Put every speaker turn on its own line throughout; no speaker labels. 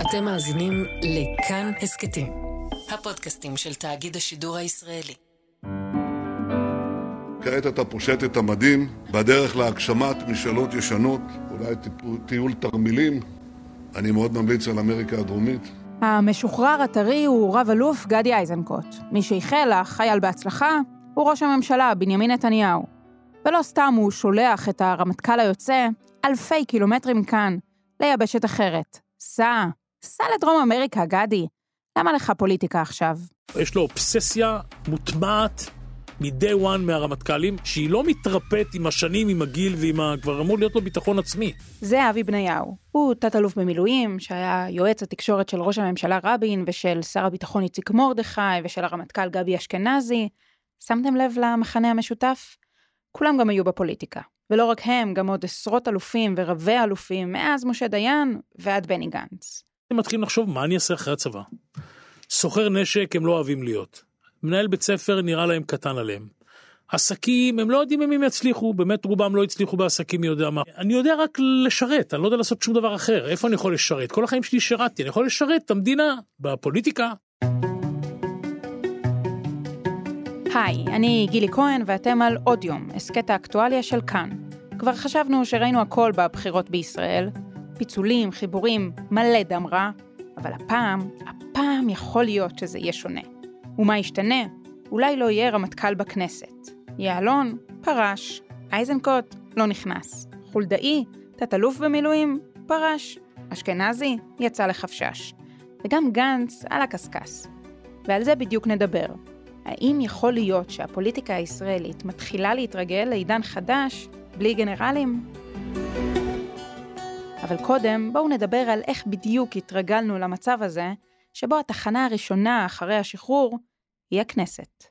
אתם מאזינים לכאן הסכתים, הפודקאסטים של תאגיד השידור הישראלי.
כעת אתה פושט את המדים בדרך להגשמת משאלות ישנות, אולי טיול תרמילים. אני מאוד ממליץ על אמריקה הדרומית.
המשוחרר הטרי הוא רב אלוף גדי איזנקוט. מי שאיחל לך חייל בהצלחה הוא ראש הממשלה בנימין נתניהו. ולא סתם הוא שולח את הרמטכ"ל היוצא אלפי קילומטרים כאן, ליבשת אחרת. סע, סע לדרום אמריקה, גדי. למה לך פוליטיקה עכשיו?
יש לו אובססיה מוטמעת מ-day one מהרמטכ"לים, שהיא לא מתרפאת עם השנים, עם הגיל ועם ה... כבר אמור להיות לו ביטחון עצמי.
זה אבי בניהו. הוא תת-אלוף במילואים, שהיה יועץ התקשורת של ראש הממשלה רבין ושל שר הביטחון איציק מרדכי ושל הרמטכ"ל גבי אשכנזי. שמתם לב למחנה המשותף? כולם גם היו בפוליטיקה. ולא רק הם, גם עוד עשרות אלופים ורבי אלופים, מאז משה דיין ועד בני גנץ.
הם מתחילים לחשוב מה אני אעשה אחרי הצבא. סוחר נשק הם לא אוהבים להיות. מנהל בית ספר נראה להם קטן עליהם. עסקים הם לא יודעים אם הם יצליחו באמת רובם לא הצליחו בעסקים מי יודע מה אני יודע רק לשרת אני לא יודע לעשות שום דבר אחר איפה אני יכול לשרת כל החיים שלי שירתתי אני יכול לשרת את המדינה בפוליטיקה.
היי, אני גילי כהן ואתם על עוד יום, הסכת האקטואליה של כאן. כבר חשבנו שראינו הכל בבחירות בישראל, פיצולים, חיבורים, מלא דם רע, אבל הפעם, הפעם יכול להיות שזה יהיה שונה. ומה ישתנה? אולי לא יהיה רמטכ"ל בכנסת. יעלון, פרש. איזנקוט, לא נכנס. חולדאי, תת-אלוף במילואים, פרש. אשכנזי, יצא לחפשש. וגם גנץ על הקשקש. ועל זה בדיוק נדבר. האם יכול להיות שהפוליטיקה הישראלית מתחילה להתרגל לעידן חדש בלי גנרלים? אבל קודם, בואו נדבר על איך בדיוק התרגלנו למצב הזה, שבו התחנה הראשונה אחרי השחרור היא הכנסת.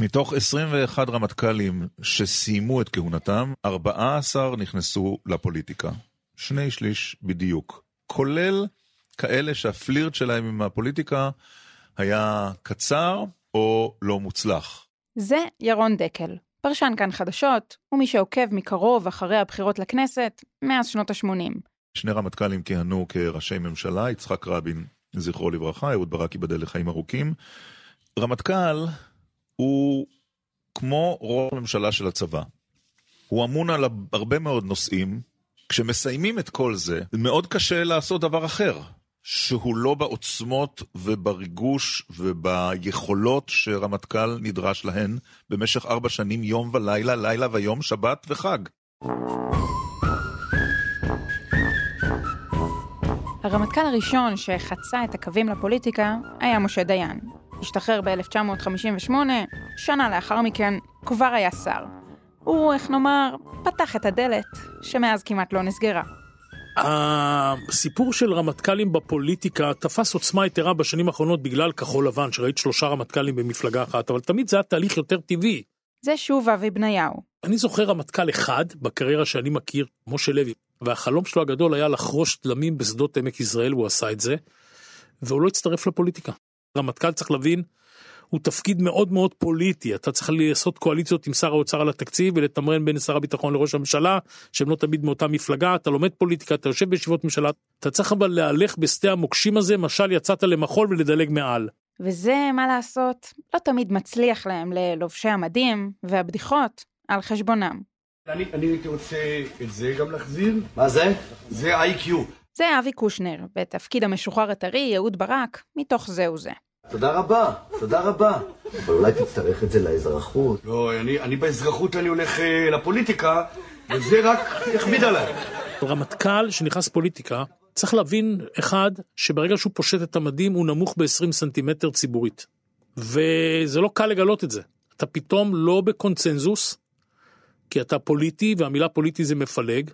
מתוך 21 רמטכ"לים שסיימו את כהונתם, 14 נכנסו לפוליטיקה. שני שליש בדיוק. כולל כאלה שהפלירט שלהם עם הפוליטיקה היה קצר או לא מוצלח.
זה ירון דקל, פרשן כאן חדשות, ומי שעוקב מקרוב אחרי הבחירות לכנסת מאז שנות ה-80.
שני רמטכ"לים כיהנו כראשי ממשלה, יצחק רבין, זכרו לברכה, אהוד ברק ייבדל לחיים ארוכים. רמטכ"ל הוא כמו ראש הממשלה של הצבא. הוא אמון על הרבה מאוד נושאים. כשמסיימים את כל זה, מאוד קשה לעשות דבר אחר. שהוא לא בעוצמות ובריגוש וביכולות שרמטכ"ל נדרש להן במשך ארבע שנים, יום ולילה, לילה ויום, שבת וחג.
הרמטכ"ל הראשון שחצה את הקווים לפוליטיקה היה משה דיין. השתחרר ב-1958, שנה לאחר מכן כבר היה שר. הוא, איך נאמר, פתח את הדלת, שמאז כמעט לא נסגרה.
הסיפור של רמטכ"לים בפוליטיקה תפס עוצמה יתרה בשנים האחרונות בגלל כחול לבן, שראית שלושה רמטכ"לים במפלגה אחת, אבל תמיד זה היה תהליך יותר טבעי.
זה שוב אבי בניהו.
אני זוכר רמטכ"ל אחד בקריירה שאני מכיר, משה לוי, והחלום שלו הגדול היה לחרוש תלמים בשדות עמק יזרעאל, הוא עשה את זה, והוא לא הצטרף לפוליטיקה. רמטכ"ל צריך להבין הוא תפקיד מאוד מאוד פוליטי אתה צריך לעשות קואליציות עם שר האוצר על התקציב ולתמרן בין שר הביטחון לראש הממשלה שהם לא תמיד מאותה מפלגה אתה לומד פוליטיקה אתה יושב בישיבות ממשלה אתה צריך אבל להלך בשדה המוקשים הזה משל יצאת למחול ולדלג מעל.
וזה מה לעשות לא תמיד מצליח להם ללובשי המדים והבדיחות על חשבונם.
אני, אני הייתי רוצה את זה גם להחזיר.
מה זה?
זה איי-קיו.
זה אבי קושנר, בתפקיד המשוחרר הטרי, אהוד ברק, מתוך זה וזה.
תודה רבה, תודה רבה. אבל אולי תצטרך את זה לאזרחות.
לא, אני, אני באזרחות אני הולך אה, לפוליטיקה, וזה רק יכביד עליי.
רמטכ"ל שנכנס פוליטיקה, צריך להבין, אחד, שברגע שהוא פושט את המדים הוא נמוך ב-20 סנטימטר ציבורית. וזה לא קל לגלות את זה. אתה פתאום לא בקונצנזוס, כי אתה פוליטי, והמילה פוליטי זה מפלג.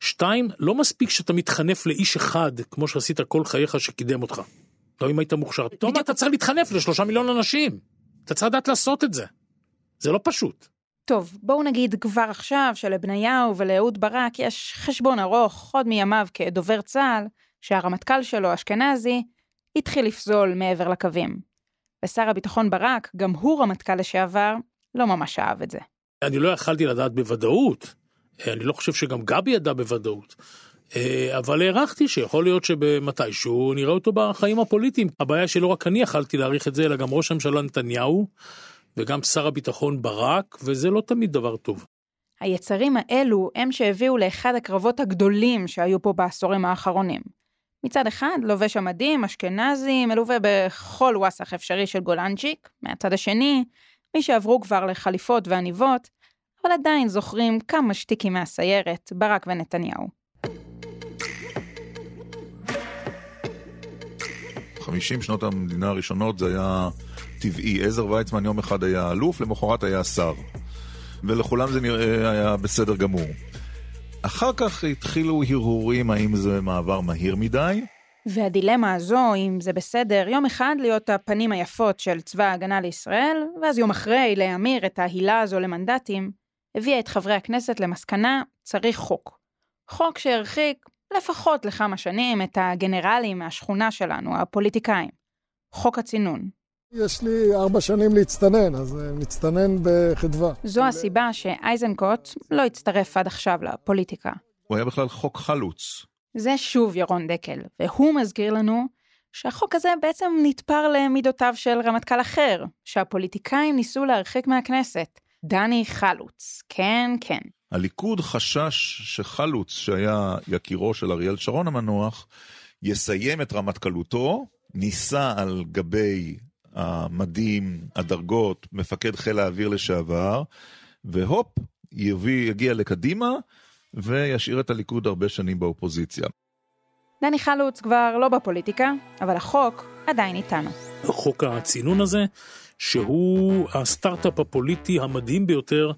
שתיים, לא מספיק שאתה מתחנף לאיש אחד, כמו שעשית כל חייך שקידם אותך. לא אם היית מוכשר. פתאום אתה צריך להתחנף לשלושה מיליון אנשים. אתה צריך לדעת לעשות את זה. זה לא פשוט.
טוב, בואו נגיד כבר עכשיו שלבניהו ולאהוד ברק יש חשבון ארוך עוד מימיו כדובר צה"ל, שהרמטכ"ל שלו, אשכנזי, התחיל לפזול מעבר לקווים. ושר הביטחון ברק, גם הוא רמטכ"ל לשעבר, לא ממש אהב את זה.
אני לא יכלתי לדעת בוודאות, אני לא חושב שגם גבי ידע בוודאות. אה, אבל הערכתי שיכול להיות שבמתישהו נראה אותו בחיים הפוליטיים. הבעיה שלא רק אני יכלתי להעריך את זה, אלא גם ראש הממשלה נתניהו וגם שר הביטחון ברק, וזה לא תמיד דבר טוב.
היצרים האלו הם שהביאו לאחד הקרבות הגדולים שהיו פה בעשורים האחרונים. מצד אחד, לובש המדים, אשכנזי, מלווה בכל וואסח אפשרי של גולנצ'יק, מהצד השני, מי שעברו כבר לחליפות ועניבות, אבל עדיין זוכרים כמה שטיקים מהסיירת, ברק ונתניהו.
50 שנות המדינה הראשונות זה היה טבעי. עזר ויצמן יום אחד היה אלוף, למחרת היה שר. ולכולם זה נראה היה בסדר גמור. אחר כך התחילו הרהורים האם זה מעבר מהיר מדי.
והדילמה הזו, אם זה בסדר, יום אחד להיות הפנים היפות של צבא ההגנה לישראל, ואז יום אחרי להמיר את ההילה הזו למנדטים, הביאה את חברי הכנסת למסקנה, צריך חוק. חוק שהרחיק לפחות לכמה שנים את הגנרלים מהשכונה שלנו, הפוליטיקאים. חוק הצינון.
יש לי ארבע שנים להצטנן, אז אה, נצטנן בחדווה.
זו הסיבה שאייזנקוט לא הצטרף עד עכשיו לפוליטיקה.
הוא היה בכלל חוק חלוץ.
זה שוב ירון דקל, והוא מזכיר לנו שהחוק הזה בעצם נתפר למידותיו של רמטכ"ל אחר, שהפוליטיקאים ניסו להרחיק מהכנסת, דני חלוץ. כן, כן.
הליכוד חשש שחלוץ, שהיה יקירו של אריאל שרון המנוח, יסיים את רמטכ"לותו, ניסה על גבי המדים, הדרגות, מפקד חיל האוויר לשעבר, והופ, יביא, יגיע לקדימה, וישאיר את הליכוד הרבה שנים באופוזיציה.
דני חלוץ כבר לא בפוליטיקה, אבל החוק עדיין איתנו.
חוק הצינון הזה, שהוא הסטארט-אפ הפוליטי המדהים ביותר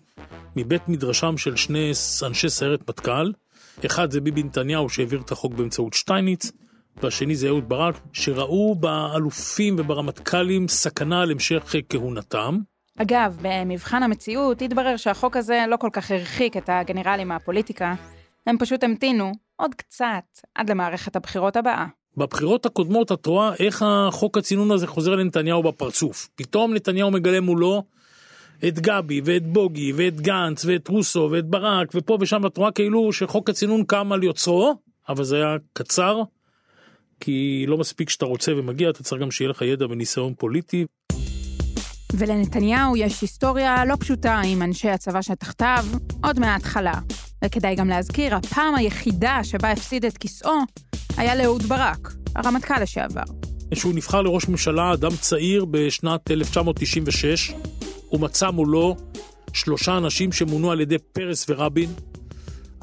מבית מדרשם של שני אנשי סיירת מטכ"ל. אחד זה ביבי נתניהו שהעביר את החוק באמצעות שטייניץ, והשני זה אהוד ברק, שראו באלופים וברמטכ"לים סכנה על המשך כהונתם.
אגב, במבחן המציאות התברר שהחוק הזה לא כל כך הרחיק את הגנרלים מהפוליטיקה, הם פשוט המתינו עוד קצת עד למערכת הבחירות הבאה.
בבחירות הקודמות את רואה איך החוק הצינון הזה חוזר לנתניהו בפרצוף. פתאום נתניהו מגלה מולו את גבי ואת בוגי ואת גנץ ואת רוסו ואת ברק ופה ושם את רואה כאילו שחוק הצינון קם על יוצרו, אבל זה היה קצר, כי לא מספיק שאתה רוצה ומגיע, אתה צריך גם שיהיה לך ידע וניסיון פוליטי.
ולנתניהו יש היסטוריה לא פשוטה עם אנשי הצבא שתחתיו, עוד מההתחלה. וכדאי גם להזכיר, הפעם היחידה שבה הפסיד את כיסאו היה לאהוד ברק, הרמטכ"ל לשעבר.
כשהוא נבחר לראש ממשלה, אדם צעיר בשנת 1996, הוא מצא מולו שלושה אנשים שמונו על ידי פרס ורבין,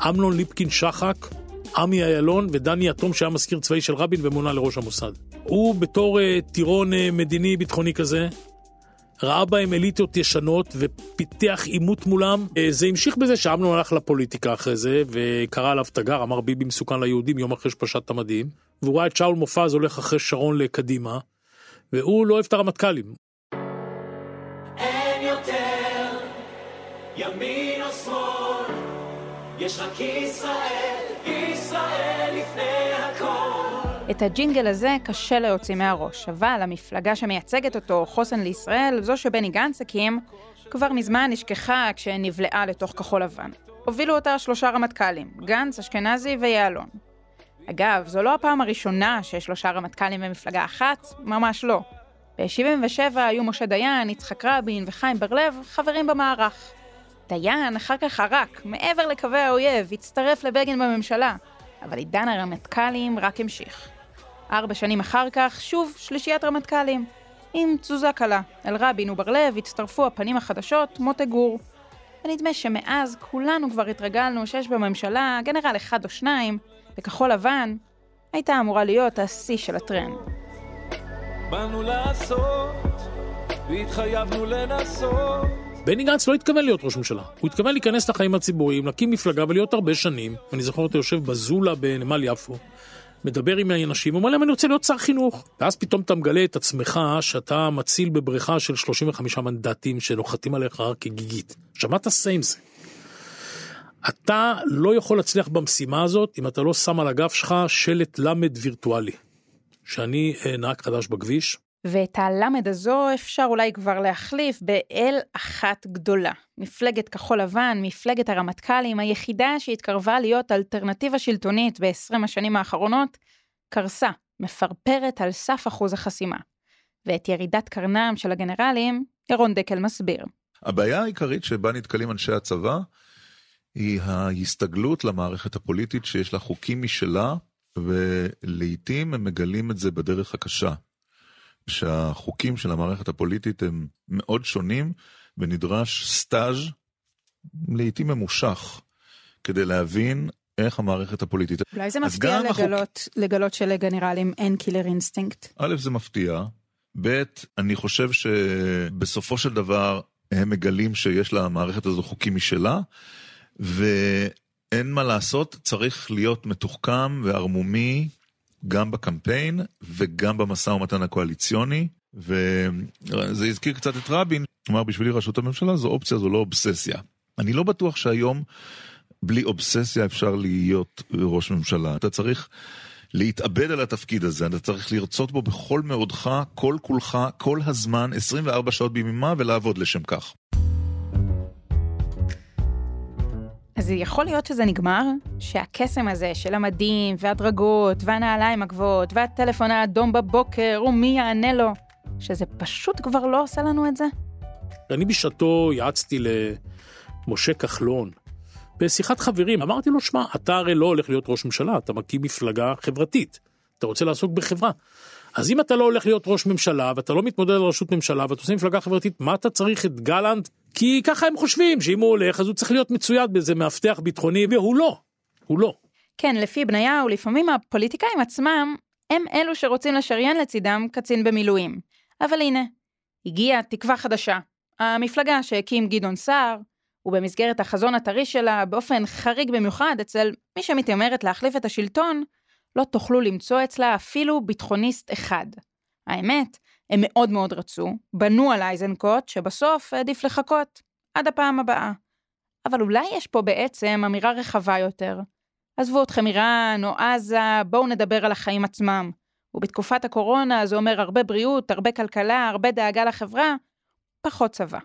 אמנון ליפקין שחק, עמי איילון ודני יתום שהיה מזכיר צבאי של רבין ומונה לראש המוסד. הוא בתור uh, טירון uh, מדיני ביטחוני כזה, ראה בהם אליטות ישנות ופיתח עימות מולם. Uh, זה המשיך בזה שאמנון הלך לפוליטיקה אחרי זה וקרא עליו תגר, אמר ביבי מסוכן ליהודים יום אחרי שפשט את המדים. והוא ראה את שאול מופז הולך אחרי שרון לקדימה, והוא לא אוהב את הרמטכ"לים.
אין יותר ימין או שמאל, יש רק ישראל
את הג'ינגל הזה קשה להוציא מהראש, אבל המפלגה שמייצגת אותו, חוסן לישראל, זו שבני גנץ הקים, כבר מזמן נשכחה כשנבלעה לתוך כחול לבן. הובילו אותה שלושה רמטכ"לים, גנץ, אשכנזי ויעלון. אגב, זו לא הפעם הראשונה שיש שלושה רמטכ"לים במפלגה אחת, ממש לא. ב-77 היו משה דיין, יצחק רבין וחיים בר-לב חברים במערך. דיין אחר כך ערק, מעבר לקווי האויב, הצטרף לבגין בממשלה, אבל עידן הרמטכ"לים רק המשיך. ארבע שנים אחר כך, שוב שלישיית רמטכ"לים. עם תזוזה קלה. אל רבין ובר-לב הצטרפו הפנים החדשות, מוטה גור. ונדמה שמאז כולנו כבר התרגלנו שיש בממשלה גנרל אחד או שניים, וכחול לבן הייתה אמורה להיות השיא של הטרנד.
באנו לעשות, והתחייבנו לנסות.
בני גנץ לא התכוון להיות ראש ממשלה, הוא התכוון להיכנס לחיים הציבוריים, להקים מפלגה ולהיות הרבה שנים. אני זוכר אותו יושב בזולה בנמל יפו, מדבר עם האנשים, אומר להם אני רוצה להיות שר חינוך. ואז פתאום אתה מגלה את עצמך שאתה מציל בבריכה של 35 מנדטים שנוחתים עליך כגיגית. עכשיו מה תעשה עם זה? אתה לא יכול להצליח במשימה הזאת אם אתה לא שם על הגב שלך שלט למד וירטואלי. שאני אה, נהג חדש בכביש,
ואת הלמד הזו אפשר אולי כבר להחליף באל אחת גדולה. מפלגת כחול לבן, מפלגת הרמטכ"לים, היחידה שהתקרבה להיות אלטרנטיבה שלטונית ב-20 השנים האחרונות, קרסה, מפרפרת על סף אחוז החסימה. ואת ירידת קרנם של הגנרלים, ירון דקל מסביר.
הבעיה העיקרית שבה נתקלים אנשי הצבא, היא ההסתגלות למערכת הפוליטית שיש לה חוקים משלה, ולעיתים הם מגלים את זה בדרך הקשה. שהחוקים של המערכת הפוליטית הם מאוד שונים ונדרש סטאז' לעיתים ממושך כדי להבין איך המערכת הפוליטית.
אולי זה מפתיע לגלות, החוק... לגלות שלגנרלים אין killer instinct.
א', זה מפתיע, ב', אני חושב שבסופו של דבר הם מגלים שיש למערכת הזו חוקים משלה, ואין מה לעשות, צריך להיות מתוחכם וערמומי גם בקמפיין וגם במשא ומתן הקואליציוני, וזה הזכיר קצת את רבין, כלומר בשבילי ראשות הממשלה זו אופציה, זו לא אובססיה. אני לא בטוח שהיום בלי אובססיה אפשר להיות ראש ממשלה. אתה צריך להתאבד על התפקיד הזה, אתה צריך לרצות בו בכל מאודך, כל כולך, כל הזמן, 24 שעות ביממה ולעבוד לשם כך.
אז יכול להיות שזה נגמר, שהקסם הזה של המדים והדרגות והנעליים הגבוהות והטלפון האדום בבוקר ומי יענה לו, שזה פשוט כבר לא עושה לנו את זה?
אני בשעתו יעצתי למשה כחלון, בשיחת חברים, אמרתי לו, שמע, אתה הרי לא הולך להיות ראש ממשלה, אתה מקים מפלגה חברתית, אתה רוצה לעסוק בחברה. אז אם אתה לא הולך להיות ראש ממשלה ואתה לא מתמודד על ראשות ממשלה ואתה עושה מפלגה חברתית, מה אתה צריך את גלנט? כי ככה הם חושבים שאם הוא הולך אז הוא צריך להיות מצויד באיזה מאבטח ביטחוני והוא לא, הוא לא.
כן, לפי בניהו, לפעמים הפוליטיקאים עצמם הם אלו שרוצים לשריין לצידם קצין במילואים. אבל הנה, הגיעה תקווה חדשה. המפלגה שהקים גדעון סער, ובמסגרת החזון הטרי שלה, באופן חריג במיוחד אצל מי שמתיימרת להחליף את השלטון, לא תוכלו למצוא אצלה אפילו ביטחוניסט אחד. האמת, הם מאוד מאוד רצו, בנו על אייזנקוט, שבסוף העדיף לחכות, עד הפעם הבאה. אבל אולי יש פה בעצם אמירה רחבה יותר. עזבו אתכם איראן או עזה, בואו נדבר על החיים עצמם. ובתקופת הקורונה זה אומר הרבה בריאות, הרבה כלכלה, הרבה דאגה לחברה, פחות צבא.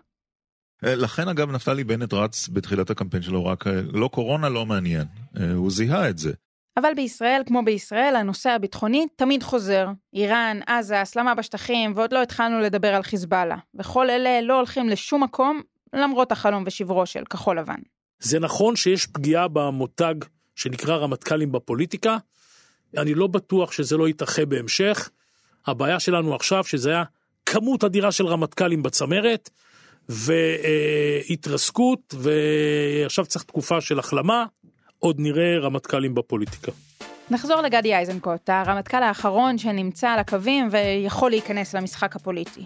אה, לכן אגב נפתלי בנט רץ בתחילת הקמפיין שלו רק אה, לא קורונה לא מעניין, אה, הוא זיהה את זה.
אבל בישראל, כמו בישראל, הנושא הביטחוני תמיד חוזר. איראן, עזה, הסלמה בשטחים, ועוד לא התחלנו לדבר על חיזבאללה. וכל אלה לא הולכים לשום מקום, למרות החלום ושברו של כחול לבן.
זה נכון שיש פגיעה במותג שנקרא רמטכ"לים בפוליטיקה. אני לא בטוח שזה לא יתאחה בהמשך. הבעיה שלנו עכשיו שזה היה כמות אדירה של רמטכ"לים בצמרת, והתרסקות, ועכשיו צריך תקופה של החלמה, עוד נראה רמטכ"לים בפוליטיקה.
נחזור לגדי איזנקוט, הרמטכ"ל האחרון שנמצא על הקווים ויכול להיכנס למשחק הפוליטי.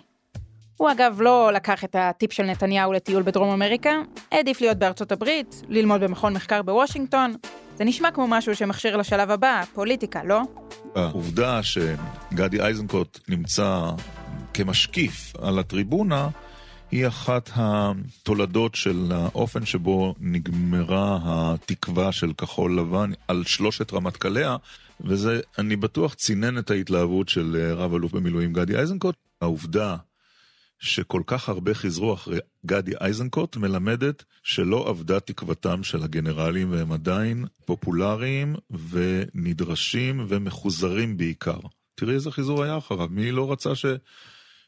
הוא אגב לא לקח את הטיפ של נתניהו לטיול בדרום אמריקה, העדיף להיות בארצות הברית, ללמוד במכון מחקר בוושינגטון. זה נשמע כמו משהו שמכשיר לשלב הבא, פוליטיקה, לא?
העובדה שגדי איזנקוט נמצא כמשקיף על הטריבונה, היא אחת התולדות של האופן שבו נגמרה התקווה של כחול לבן על שלושת רמטכ"ליה, וזה, אני בטוח, צינן את ההתלהבות של אה, רב אלוף במילואים גדי איזנקוט. העובדה שכל כך הרבה חיזרו אחרי גדי איזנקוט מלמדת שלא אבדה תקוותם של הגנרלים והם עדיין פופולריים ונדרשים ומחוזרים בעיקר. תראי איזה חיזור היה אחריו, מי לא רצה ש...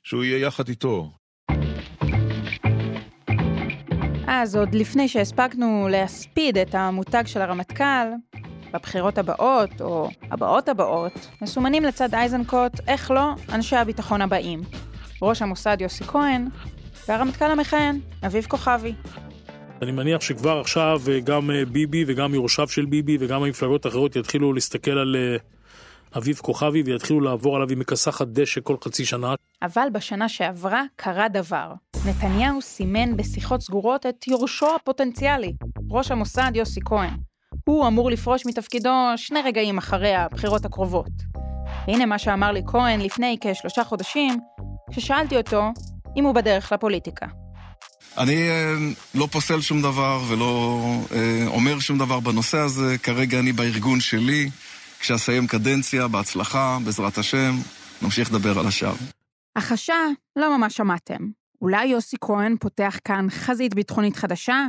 שהוא יהיה יחד איתו.
אז עוד לפני שהספקנו להספיד את המותג של הרמטכ"ל, בבחירות הבאות, או הבאות הבאות, מסומנים לצד איזנקוט, איך לא, אנשי הביטחון הבאים. ראש המוסד יוסי כהן, והרמטכ"ל המכהן, אביב כוכבי.
אני מניח שכבר עכשיו אה, גם אה, ביבי וגם יורשיו של ביבי וגם המפלגות האחרות יתחילו להסתכל על אה, אביב כוכבי ויתחילו לעבור עליו עם מכסחת דשא כל חצי שנה.
אבל בשנה שעברה קרה דבר. נתניהו סימן בשיחות סגורות את יורשו הפוטנציאלי, ראש המוסד יוסי כהן. הוא אמור לפרוש מתפקידו שני רגעים אחרי הבחירות הקרובות. והנה מה שאמר לי כהן לפני כשלושה חודשים, כששאלתי אותו אם הוא בדרך לפוליטיקה.
אני אה, לא פוסל שום דבר ולא אה, אומר שום דבר בנושא הזה, כרגע אני בארגון שלי, כשאסיים קדנציה, בהצלחה, בעזרת השם, נמשיך לדבר על השאר.
החשה, לא ממש שמעתם. אולי יוסי כהן פותח כאן חזית ביטחונית חדשה?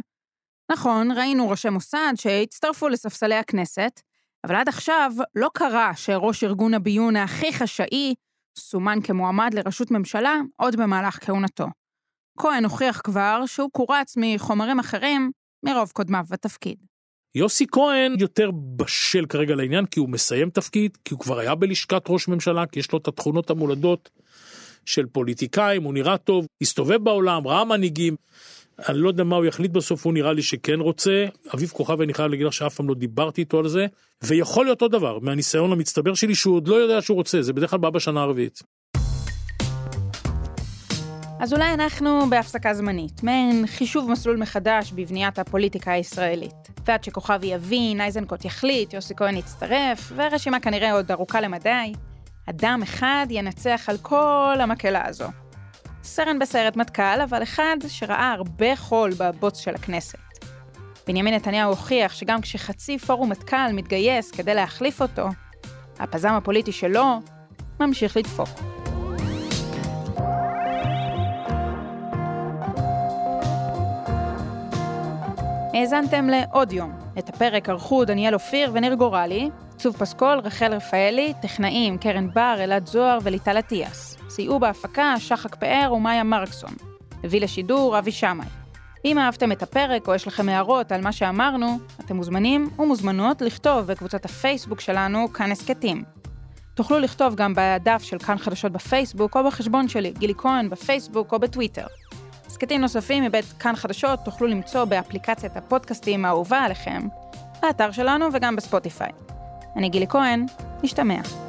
נכון, ראינו ראשי מוסד שהצטרפו לספסלי הכנסת, אבל עד עכשיו לא קרה שראש ארגון הביון הכי חשאי סומן כמועמד לראשות ממשלה עוד במהלך כהונתו. כהן הוכיח כבר שהוא קורץ מחומרים אחרים מרוב קודמיו בתפקיד.
יוסי כהן יותר בשל כרגע לעניין כי הוא מסיים תפקיד, כי הוא כבר היה בלשכת ראש ממשלה, כי יש לו את התכונות המולדות של פוליטיקאים, הוא נראה טוב, הסתובב בעולם, ראה מנהיגים. אני לא יודע מה הוא יחליט בסוף, הוא נראה לי שכן רוצה. אביב כוכב, אני חייב להגיד לך שאף פעם לא דיברתי איתו על זה, ויכול להיות עוד דבר, מהניסיון המצטבר שלי, שהוא עוד לא יודע שהוא רוצה, זה בדרך כלל בא בשנה הרביעית.
אז אולי אנחנו בהפסקה זמנית, מעין חישוב מסלול מחדש בבניית הפוליטיקה הישראלית. ועד שכוכבי יבין, איזנקוט יחליט, יוסי כהן יצטרף, והרשימה כנראה עוד ארוכה למדי, אדם אחד ינצח על כל המקהלה הזו. סרן בסיירת מטכ"ל, אבל אחד שראה הרבה חול בבוץ של הכנסת. בנימין נתניהו הוכיח שגם כשחצי פורום מטכ"ל מתגייס כדי להחליף אותו, הפזם הפוליטי שלו ממשיך לדפוק. האזנתם לעוד יום. את הפרק ערכו דניאל אופיר וניר גורלי, צוב פסקול, רחל רפאלי, טכנאים קרן בר, אלעד זוהר וליטל אטיאס. סייעו בהפקה שחק פאר ומאיה מרקסון. הביא לשידור אבי שמאי. אם אהבתם את הפרק או יש לכם הערות על מה שאמרנו, אתם מוזמנים ומוזמנות לכתוב בקבוצת הפייסבוק שלנו כאן הסכתים. תוכלו לכתוב גם בדף של כאן חדשות בפייסבוק או בחשבון שלי, גילי כהן, בפייסבוק או בטוויטר. הסכתים נוספים מבית כאן חדשות תוכלו למצוא באפליקציית הפודקאסטים האהובה עליכם, באתר שלנו וגם בספוטיפיי. אני גילי כהן, נשתמע.